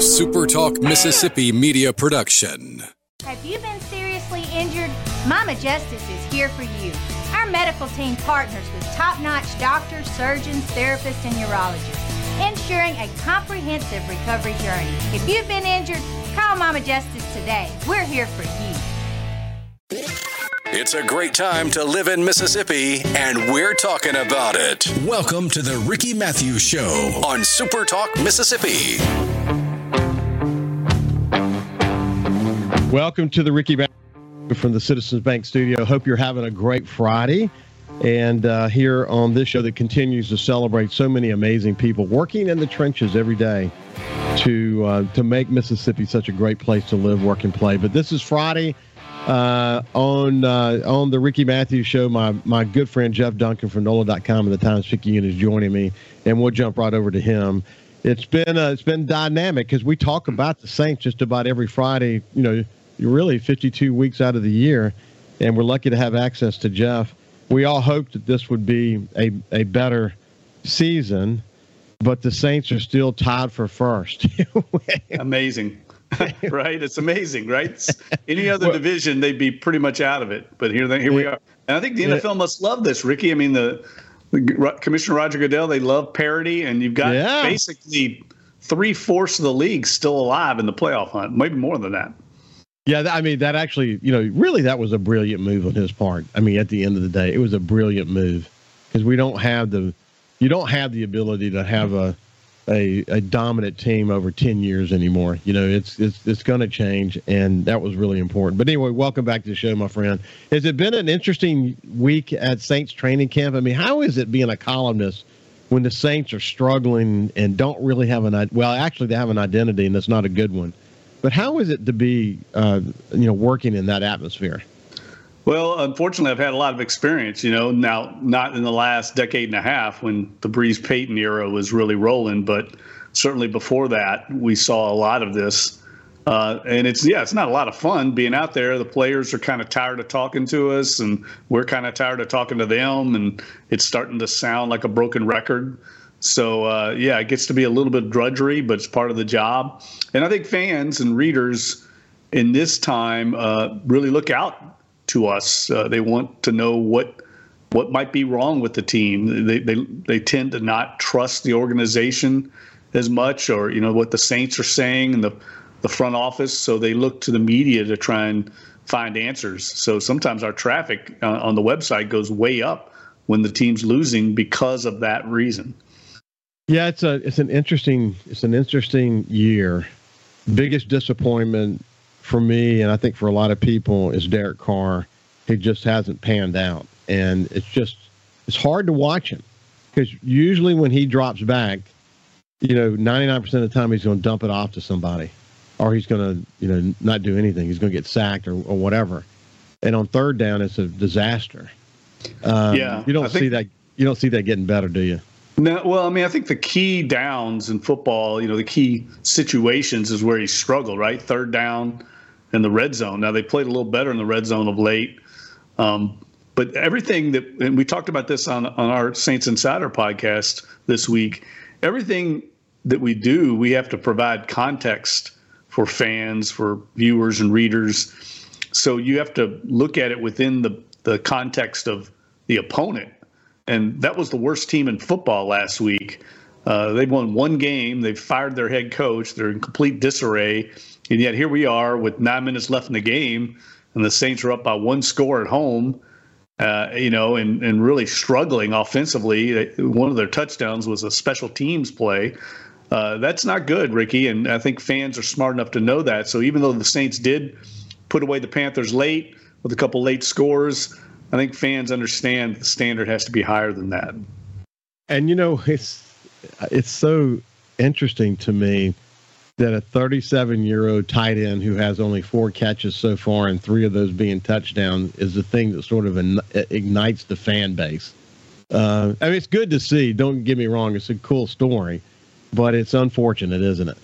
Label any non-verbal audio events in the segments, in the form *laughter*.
a SuperTalk Mississippi media production. Have you been seriously injured? Mama Justice is here for you. Our medical team partners with top notch doctors, surgeons, therapists, and urologists, ensuring a comprehensive recovery journey. If you've been injured, call Mama Justice today. We're here for you. It's a great time to live in Mississippi, and we're talking about it. Welcome to the Ricky Mathews Show on SuperTalk Mississippi. Welcome to the Ricky Mathews from the Citizens Bank Studio. Hope you're having a great Friday. And uh, here on this show that continues to celebrate so many amazing people working in the trenches every day to uh, to make Mississippi such a great place to live, work, and play. But this is Friday uh, on uh, on the Ricky Mathews show. My my good friend Jeff Duncan from NOLA.com and the Times Picayune is joining me, and we'll jump right over to him. It's been uh, it's been dynamic because we talk about the Saints just about every Friday. You know, really 52 weeks out of the year, and we're lucky to have access to Jeff. We all hoped that this would be a a better season, but the Saints are still tied for first. *laughs* Amazing. *laughs* right? It's amazing, right? Any other well, division, they'd be pretty much out of it. But here, here we are. And I think the NFL must love this, Ricky. I mean, the, the Commissioner Roger Goodell, they love parity, and you've got yeah. basically three fourths of the league still alive in the playoff hunt, maybe more than that. Yeah, I mean that actually, you know, really that was a brilliant move on his part. I mean, at the end of the day, it was a brilliant move because we don't have the, you don't have the ability to have a a, a dominant team over 10 years anymore. You know, it's it's it's going to change, and that was really important. But anyway, welcome back to the show, my friend. Has it been an interesting week at Saints training camp? I mean, how is it being a columnist when the Saints are struggling and don't really have an well, actually they have an identity, and it's not a good one. But how is it to be, uh, you know, working in that atmosphere? Well, unfortunately, I've had a lot of experience. You know, now not in the last decade and a half when the Brees Payton era was really rolling, but certainly before that, we saw a lot of this. Uh, and it's yeah, it's not a lot of fun being out there. The players are kind of tired of talking to us, and we're kind of tired of talking to them, and it's starting to sound like a broken record. So uh, yeah, it gets to be a little bit drudgery, but it's part of the job. And I think fans and readers in this time uh, really look out to us. Uh, they want to know what what might be wrong with the team. They, they they tend to not trust the organization as much, or you know what the Saints are saying in the the front office. So they look to the media to try and find answers. So sometimes our traffic uh, on the website goes way up when the team's losing because of that reason. Yeah, it's a it's an interesting it's an interesting year. Biggest disappointment for me, and I think for a lot of people, is Derek Carr. He just hasn't panned out, and it's just it's hard to watch him because usually when he drops back, you know, ninety nine percent of the time he's going to dump it off to somebody, or he's going to you know not do anything. He's going to get sacked or, or whatever. And on third down, it's a disaster. Um, yeah, you don't think, see that. You don't see that getting better, do you? No, well, I mean, I think the key downs in football, you know, the key situations is where he struggled, right? Third down, in the red zone. Now they played a little better in the red zone of late, um, but everything that and we talked about this on on our Saints Insider podcast this week. Everything that we do, we have to provide context for fans, for viewers and readers. So you have to look at it within the the context of the opponent. And that was the worst team in football last week. Uh, they've won one game. They've fired their head coach. They're in complete disarray. And yet here we are with nine minutes left in the game, and the Saints are up by one score at home. Uh, you know, and, and really struggling offensively. One of their touchdowns was a special teams play. Uh, that's not good, Ricky. And I think fans are smart enough to know that. So even though the Saints did put away the Panthers late with a couple late scores, I think fans understand the standard has to be higher than that. And you know, it's it's so interesting to me that a 37 year old tight end who has only four catches so far and three of those being touchdowns is the thing that sort of ignites the fan base. Uh, I mean, it's good to see. Don't get me wrong; it's a cool story, but it's unfortunate, isn't it?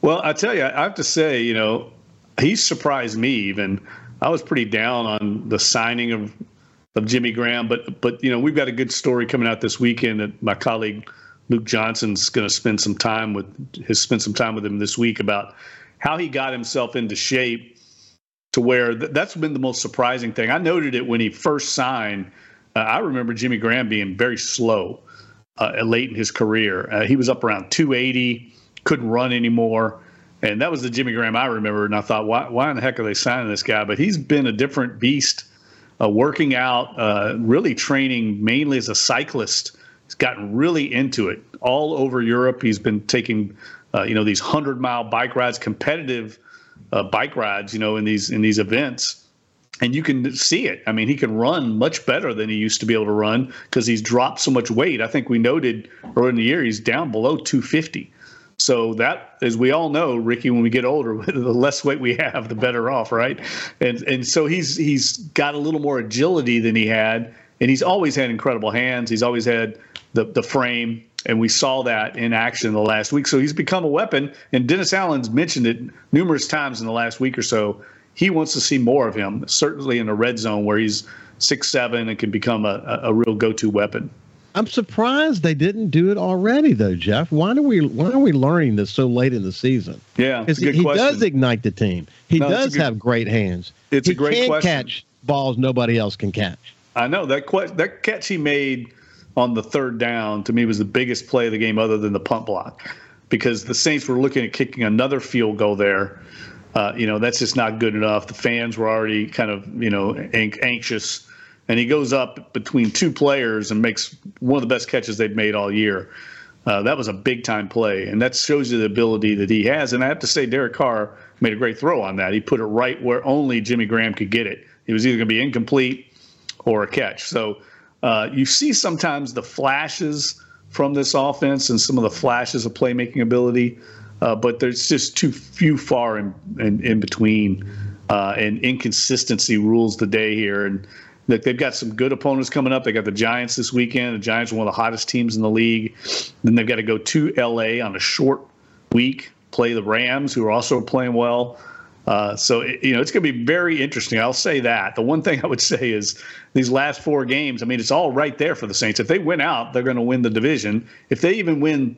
Well, I tell you, I have to say, you know, he surprised me. Even I was pretty down on the signing of of Jimmy Graham, but but you know, we've got a good story coming out this weekend that my colleague Luke Johnson's going to spend some time with has spent some time with him this week about how he got himself into shape to where th- that's been the most surprising thing. I noted it when he first signed. Uh, I remember Jimmy Graham being very slow uh, late in his career. Uh, he was up around 280, couldn't run anymore. And that was the Jimmy Graham I remember. And I thought, why, why in the heck are they signing this guy? But he's been a different beast, uh, working out, uh, really training mainly as a cyclist. He's gotten really into it all over Europe. He's been taking, uh, you know, these hundred mile bike rides, competitive uh, bike rides, you know, in these in these events. And you can see it. I mean, he can run much better than he used to be able to run because he's dropped so much weight. I think we noted earlier in the year he's down below 250. So that, as we all know, Ricky, when we get older, *laughs* the less weight we have, the better off, right? And and so he's he's got a little more agility than he had, and he's always had incredible hands. He's always had the the frame, and we saw that in action the last week. So he's become a weapon. And Dennis Allen's mentioned it numerous times in the last week or so. He wants to see more of him, certainly in the red zone where he's six seven and can become a, a real go to weapon. I'm surprised they didn't do it already, though, Jeff. Why are we why are we learning this so late in the season? Yeah, he, he does ignite the team. He no, does good, have great hands. It's he a great can question. catch balls nobody else can catch. I know that que- that catch he made on the third down to me was the biggest play of the game, other than the punt block, because the Saints were looking at kicking another field goal there. Uh, you know that's just not good enough. The fans were already kind of you know anxious and he goes up between two players and makes one of the best catches they've made all year. Uh, that was a big time play, and that shows you the ability that he has. And I have to say, Derek Carr made a great throw on that. He put it right where only Jimmy Graham could get it. It was either going to be incomplete or a catch. So uh, you see sometimes the flashes from this offense and some of the flashes of playmaking ability, uh, but there's just too few far in in, in between, uh, and inconsistency rules the day here. And Look, they've got some good opponents coming up. They got the Giants this weekend. The Giants are one of the hottest teams in the league. Then they've got to go to LA on a short week, play the Rams, who are also playing well. Uh, so it, you know it's going to be very interesting. I'll say that. The one *laughs* thing I would say is these last four games. I mean, it's all right there for the Saints. If they win out, they're going to win the division. If they even win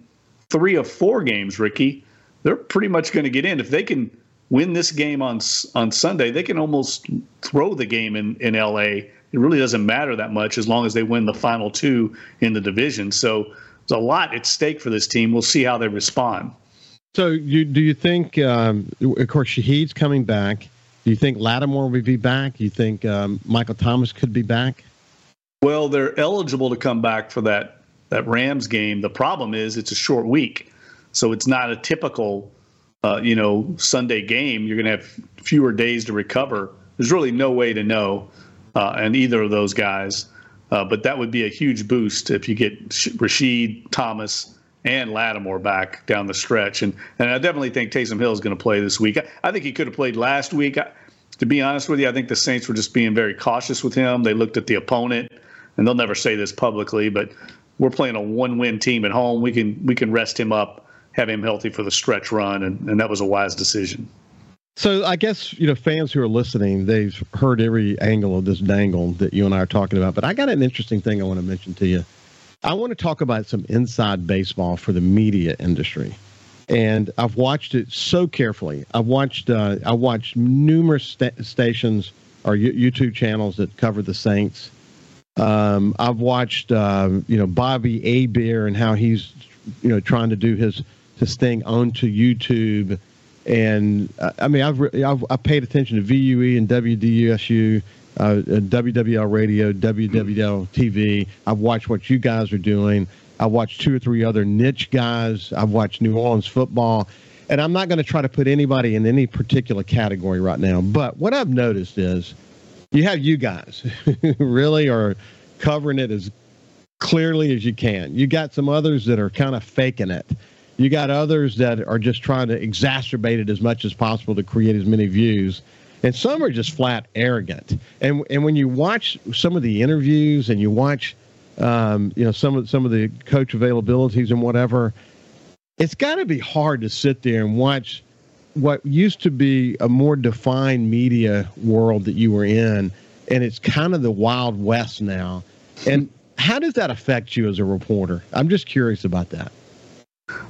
three of four games, Ricky, they're pretty much going to get in. If they can win this game on on Sunday, they can almost throw the game in in LA it really doesn't matter that much as long as they win the final two in the division. So there's a lot at stake for this team. We'll see how they respond. So, you, do you think, um, of course, Shaheed's coming back? Do you think Lattimore will be back? Do you think um, Michael Thomas could be back? Well, they're eligible to come back for that that Rams game. The problem is it's a short week, so it's not a typical, uh, you know, Sunday game. You're going to have fewer days to recover. There's really no way to know uh, and either of those guys. Uh, but that would be a huge boost if you get Rashid, Thomas, and Lattimore back down the stretch. And and I definitely think Taysom Hill is going to play this week. I, I, think he could have played last week. I, to be honest with you, I think the Saints were just being very cautious with him. They looked at the opponent, and they'll never say this publicly, but we're playing a one-win team at home. We can we can rest him up, have him healthy for the stretch run, and, and that was a wise decision. So I guess you know fans who are listening, they've heard every angle of this dangle that you and I are talking about. But I got an interesting thing I want to mention to you. I want to talk about some inside baseball for the media industry, and I've watched it so carefully. I've watched uh, I watched numerous sta- stations or YouTube channels that cover the Saints. Um, I've watched uh, you know Bobby Hebert and how he's you know trying to do his his thing onto YouTube and uh, I mean, I've, I've I paid attention to VUE and WDSU, uh, uh WWL Radio, WWL TV. I've watched what you guys are doing. I've watched two or three other niche guys. I've watched New Orleans football, and I'm not going to try to put anybody in any particular category right now. But what I've noticed is, you have you guys *laughs* really are covering it as clearly as you can. You got some others that are kind of faking it you got others that are just trying to exacerbate it as much as possible to create as many views. And some are just flat arrogant. And and when you watch some of the interviews and you watch, um, you know, some of some of the coach availabilities and whatever, it's got to be hard to sit there and watch what used to be a more defined media world that you were in, and it's kind of the wild west now. And how does that affect you as a reporter? I'm just curious about that.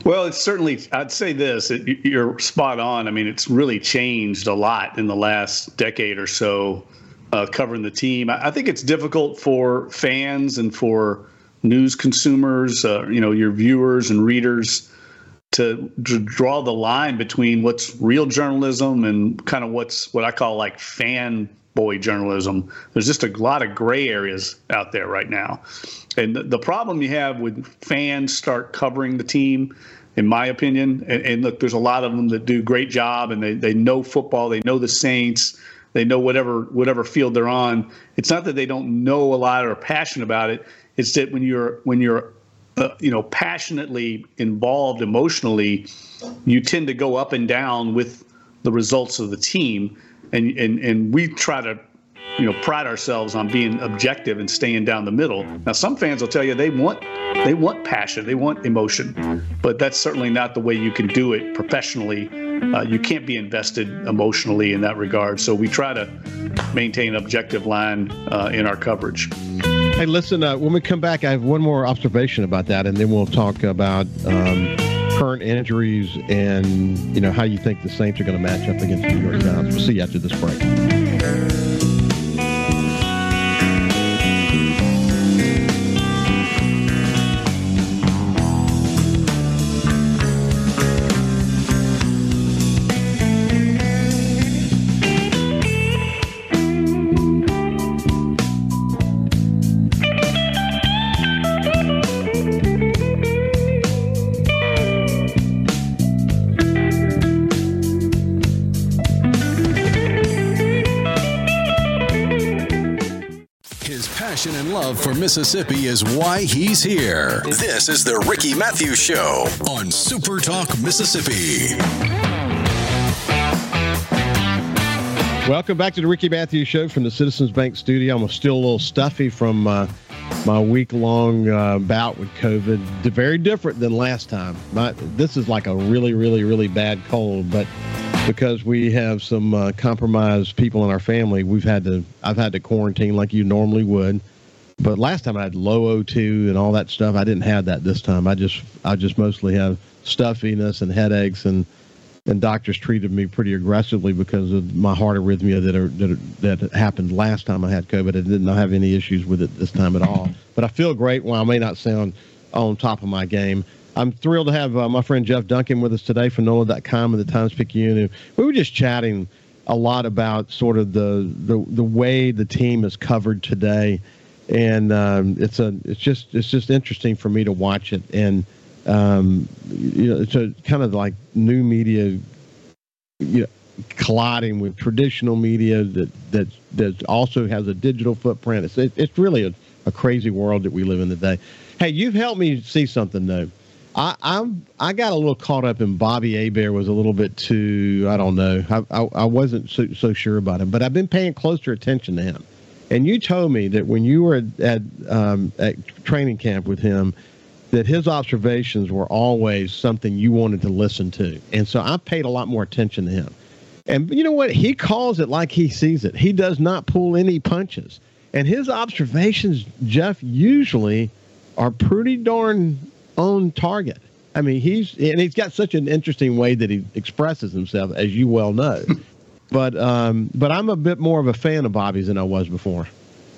Well, it's certainly, I'd say this, it, you're spot on. I mean, it's really changed a lot in the last decade or so uh, covering the team. I, I, think it's difficult for fans and for news consumers, uh, you know, your viewers and readers to, to draw the line between what's real journalism and kind of what's what I call like fan boy journalism. There's just a lot of gray areas out there right now. And the, the problem you have with fans start covering the team, in my opinion, and, and, look, there's a lot of them that do great job and they, they know football, they know the Saints, they know whatever whatever field they're on. It's not that they don't know a lot or are passionate about it. It's that when you're when you're uh, you know passionately involved emotionally, you tend to go up and down with the results of the team and and and we try to you know pride ourselves on being objective and staying down the middle. Now some fans will tell you they want they want passion, they want emotion, but that's certainly not the way you can do it professionally. Uh, you can't be invested emotionally in that regard. So we try to maintain an objective line uh, in our coverage. Hey, listen. Uh, when we come back, I have one more observation about that, and then we'll talk about. Um, current injuries and you know how you think the Saints are going to match up against the New York Giants. We'll see you after this break. For Mississippi is why he's here. This is the Ricky Mathews Show on SuperTalk Mississippi. Welcome back to the Ricky Mathews Show from the Citizens Bank studio. I'm still a little stuffy from uh, my week long uh, bout with COVID. Very different than last time. My, this is like a really, really, really bad cold, but because we have some uh, compromised people in our family, we've had to. I've had to quarantine like you normally would. But last time I had low O2 and all that stuff. I didn't have that this time. I just I just mostly have stuffiness and headaches and and doctors treated me pretty aggressively because of my heart arrhythmia that are, that that happened last time I had COVID. I did not have any issues with it this time at all. But I feel great. While I may not sound on top of my game, I'm thrilled to have uh, my friend Jeff Duncan with us today from NOLA.com and the Times Picayune. We were just chatting a lot about sort of the the, the way the team is covered today and um, it's a it's just it's just interesting for me to watch it. And um, you know it's a kind of like new media you know colliding with traditional media that that that also has a digital footprint. It's it, it's really a, a crazy world that we live in today. Hey you've helped me see something though. I, I'm I got a little caught up in Bobby Hebert was a little bit too I don't know. I, I, I wasn't so, so sure about him but I've been paying closer attention to him and you told me that when you were at, um, at training camp with him, that his observations were always something you wanted to listen to. And so I paid a lot more attention to him. And you know what? He calls it like he sees it. He does not pull any punches. And his observations, Jeff, usually are pretty darn on target. I mean, he's and he's got such an interesting way that he expresses himself, as you well know. *laughs* But um, but I'm a bit more of a fan of Bobby's than I was before.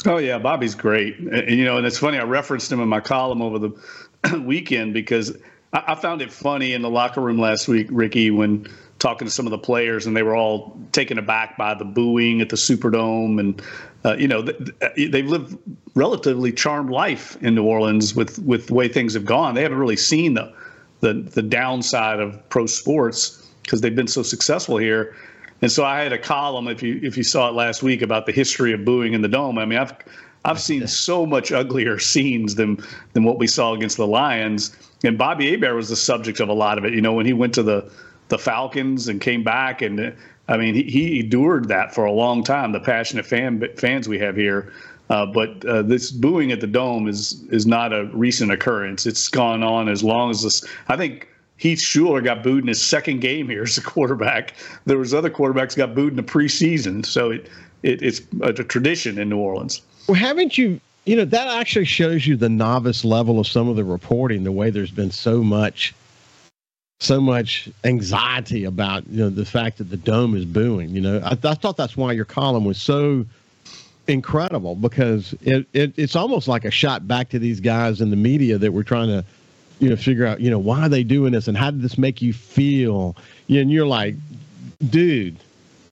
Oh yeah, Bobby's great. And, you know, and it's funny. I referenced him in my column over the *clears throat* weekend because I, I found it funny in the locker room last week, Ricky, when talking to some of the players, and they were all taken aback by the booing at the Superdome, and uh, you know they've lived relatively charmed life in New Orleans with with the way things have gone. They haven't really seen the the, the downside of pro sports because they've been so successful here. And so I had a column, if you if you saw it last week, about the history of booing in the dome. I mean, I've I've seen so much uglier scenes than than what we saw against the Lions. And Bobby Hebert was the subject of a lot of it. You know, when he went to the the Falcons and came back, and I mean, he, he endured that for a long time. The passionate fan fans we have here. Uh, but uh, this booing at the dome is is not a recent occurrence. It's gone on as long as this. I think Heath Shuler got booed in his second game here as a quarterback. There was other quarterbacks got booed in the preseason, so it, it it's a tradition in New Orleans. Well, haven't you you know, that actually shows you the novice level of some of the reporting, the way there's been so much so much anxiety about you know the fact that the dome is booing. You know, I, I thought that's why your column was so incredible because it, it it's almost like a shot back to these guys in the media that were trying to you know figure out you know why are they doing this and how did this make you feel. and you're like, dude.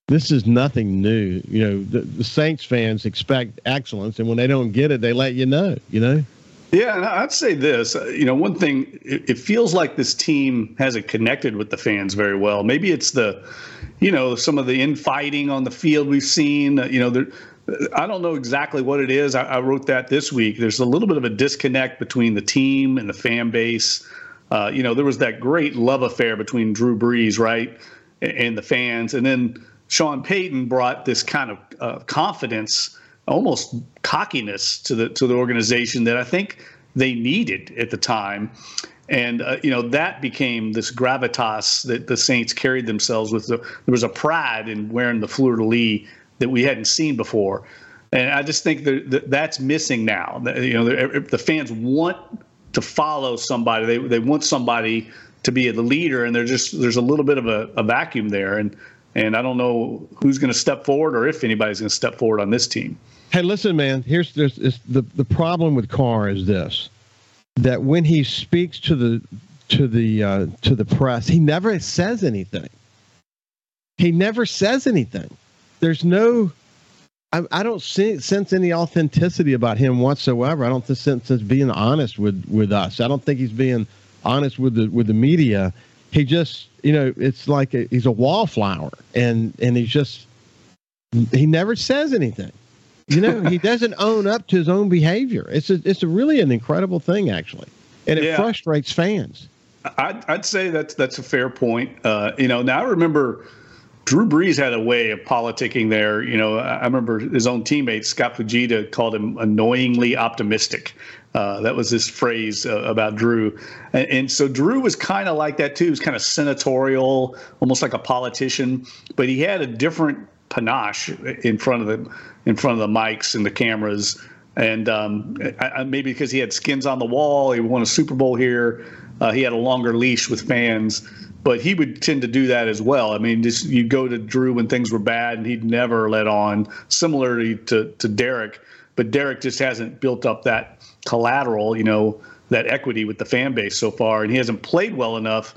This is nothing new. You know, the, the Saints fans expect excellence, and when they don't get it, they let you know. You know. Yeah, and I'd say this. Uh, you know, one thing, it, it, feels like this team hasn't connected with the fans very well. Maybe it's the, you know, some of the infighting on the field we've seen. Uh, you know, there, I don't know exactly what it is. I, I, wrote that this week. There's a little bit of a disconnect between the team and the fan base. Uh, you know, there was that great love affair between Drew Brees, right, and, and the fans. And then Sean Payton brought this kind of uh, confidence almost cockiness to the to the organization that I think they needed at the time. And uh, you know that became this gravitas that the Saints carried themselves with. The, there was a pride in wearing the fleur de lis that we hadn't seen before, and I just think that, that that's missing now. You know, the, the fans want to follow somebody. They they want somebody to be the leader, and there's just there's a little bit of a, a vacuum there, and and I don't know who's going to step forward or if anybody's going to step forward on this team. Hey, listen, man. Here's this, the the problem with Carr is this: that when he speaks to the to the uh, to the press, he never says anything. He never says anything. There's no. I, I don't see, sense any authenticity about him whatsoever. I don't sense he's being honest with with us. I don't think he's being honest with the with the media. He just, you know, it's like a, he's a wallflower, and and he's just he never says anything you know, he *laughs* doesn't own up to his own behavior. It's a, it's a really an incredible thing, actually, and it yeah. frustrates fans. I'd, I'd say that's that's a fair point. Uh, you know, now I remember Drew Brees had a way of politicking there. You know, I remember his own teammate Scott Fujita called him annoyingly optimistic. Uh, that was his phrase uh, about Drew, and, and, so Drew was kind of like that too. He was kind of senatorial, almost like a politician, but he had a different panache in front of the in front of the mics and the cameras. And um, I, maybe because he had skins on the wall, he won a Super Bowl here. Uh, he had a longer leash with fans, but he would tend to do that as well. I mean, just you go to Drew when things were bad, and he'd never let on. Similarly to to Derek, but Derek just hasn't built up that collateral, you know, that equity with the fan base so far, and he hasn't played well enough,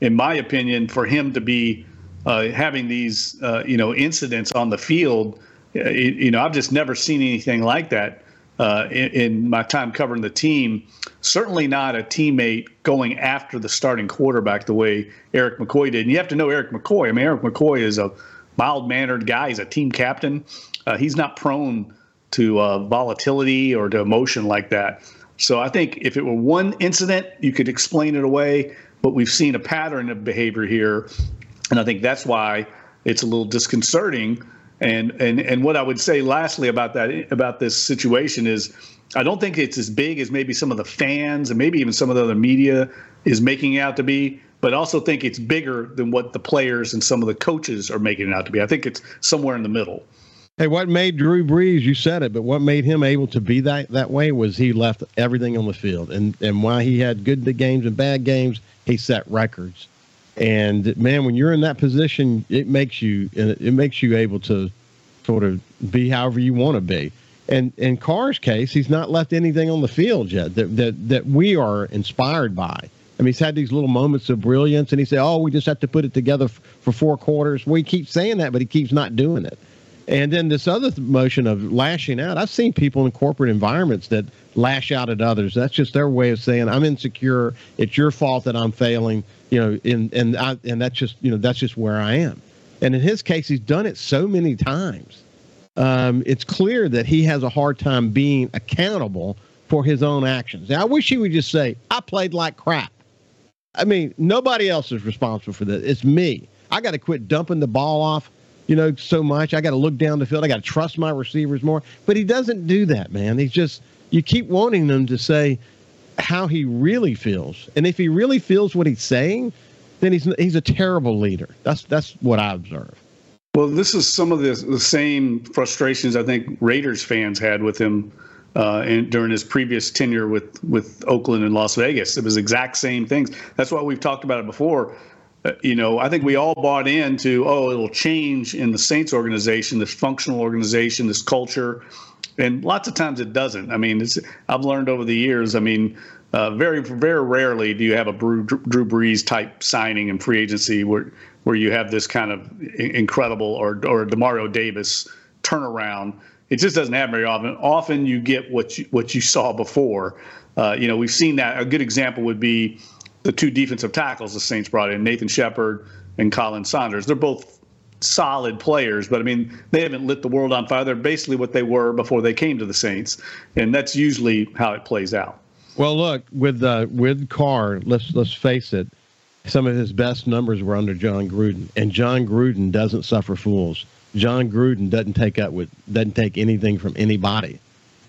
in my opinion, for him to be uh, having these uh, you know incidents on the field you know, I've just never seen anything like that uh, in, in, my time covering the team. Certainly not a teammate going after the starting quarterback the way Erik McCoy did. And you have to know Erik McCoy. I mean, Erik McCoy is a mild mannered guy. He's a team captain. Uh, he's not prone to uh, volatility or to emotion like that. So I think if it were one incident, you could explain it away. But we've seen a pattern of behavior here. And I think that's why it's a little disconcerting and and and what I would say lastly about that about this situation is I don't think it's as big as maybe some of the fans and maybe even some of the other media is making it out to be, but also think it's bigger than what the players and some of the coaches are making it out to be. I think it's somewhere in the middle. Hey, what made Drew Brees? You said it, but what made him able to be that that way was he left everything on the field, and and while he had good games and bad games, he set records. And man, when you're in that position, it makes you uh, it makes you able to sort of be however you want to be. And in Carr's case, he's not left anything on the field yet that that that we are inspired by. I mean, he's had these little moments of brilliance, and he said, "Oh, we just have to put it together f- for four quarters." We keep saying that, but he keeps not doing it. And then this other th- motion of lashing out. I've seen people in corporate environments that lash out at others. That's just their way of saying, "I'm insecure. It's your fault that I'm failing." you know, and and I, and that's just you know that's just where I am. And in his case, he's done it so many times. Um, it's clear that he has a hard time being accountable for his own actions. Now, I wish he would just say, "I played like crap." I mean, nobody else is responsible for this. It's me. I got to quit dumping the ball off, you know, so much. I got to look down the field. I got to trust my receivers more. But he doesn't do that, man. He's just you keep wanting them to say, how he really feels. And if he really feels what he's saying, then he's he's a terrible leader. That's that's what I observe. Well, this is some of the, the same frustrations I think Raiders fans had with him uh, in, during his previous tenure with with Oakland and Las Vegas. It was exact same things. That's why we've talked about it before. You know, I think we all bought into oh, it'll change in the Saints organization, this functional organization, this culture, and lots of times it doesn't. I mean, it's, I've learned over the years. I mean. Uh, very, very rarely do you have a Drew, Drew Brees type signing in free agency where where you have this kind of incredible or or Demario Davis turnaround it just doesn't happen very often. Often you get what you, what you saw before. Uh, you know, we've seen that. A good example would be the two defensive tackles the Saints brought in, Nathan Shepherd and Khalen Saunders. They're both solid players, but I mean, they haven't lit the world on fire. They're basically what they were before they came to the Saints, and that's usually how it plays out. Well, look with uh, with Carr, let's let's face it. Some of his best numbers were under Jon Gruden, and Jon Gruden doesn't suffer fools. Jon Gruden doesn't take up with doesn't take anything from anybody.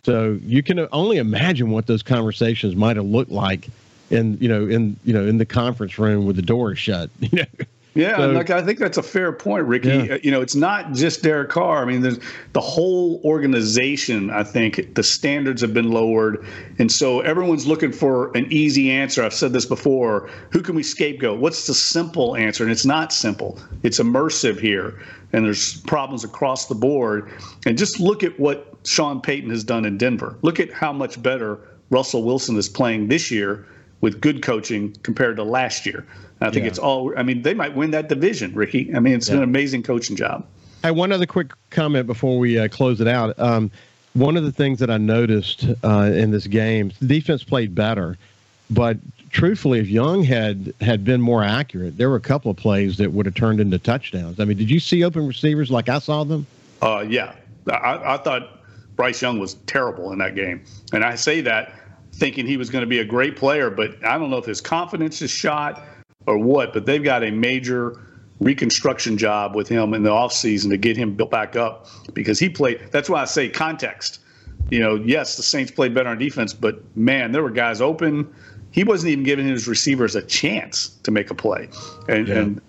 So you can only imagine what those conversations might have looked like in you know in you know in the conference room with the door shut. *laughs* You know. Yeah, so, like I think that's a fair point, Ricky. Yeah. You know, it's not just Derek Carr. I mean, there's the whole organization. I think the standards have been lowered, and so everyone's looking for an easy answer. I've said this before. Who can we scapegoat? What's the simple answer? And it's not simple. It's immersive here, and there's problems across the board. And just look at what Sean Payton has done in Denver. Look at how much better Russell Wilson is playing this year with good coaching compared to last year. I think yeah. it's all. I mean, they might win that division, Ricky. I mean, it's yeah. an amazing coaching job. Hey, one other quick comment before we uh, close it out. Um, one of the things that I noticed uh, in this game, defense played better, but truthfully, if Young had had been more accurate, there were a couple of plays that would have turned into touchdowns. I mean, did you see open receivers like I saw them? Uh, yeah, I, I thought Bryce Young was terrible in that game, and I say that thinking he was going to be a great player, but I don't know if his confidence is shot or what, but they've got a major reconstruction job with him in the offseason to get him built back up because he played. That's why I say context. You know, yes, the Saints played better on defense, but man, there were guys open. He wasn't even giving his receivers a chance to make a play. And, yeah. and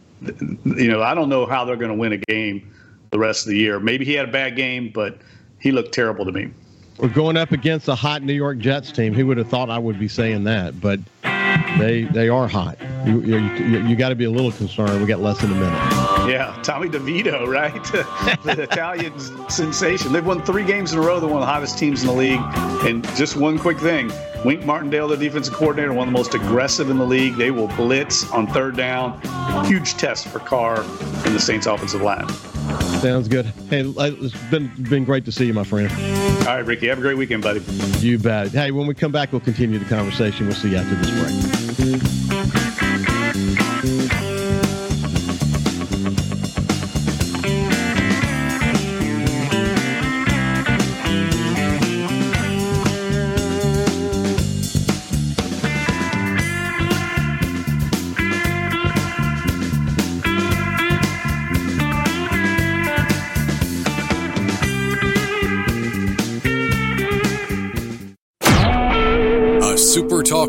you know, I don't know how they're going to win a game the rest of the year. Maybe he had a bad game, but he looked terrible to me. We're going up against a hot New York Jets team. Who would have thought I would be saying that? But they they are hot. You you, you, got to be a little concerned. We got less than a minute. *laughs* Yeah, Tommy DeVito, right? *laughs* the Italian sensation. They've won three games in a row. They're one of the hottest teams in the league. And just one quick thing: Wink Martindale, the defensive coordinator, one of the most aggressive in the league. They will blitz on third down. Huge test for Carr and the Saints' offensive line. Sounds good. Hey, it's been been great to see you, my friend. All right, Ricky. Have a great weekend, buddy. You bet. Hey, when we come back, we'll continue the conversation. We'll see you after this break.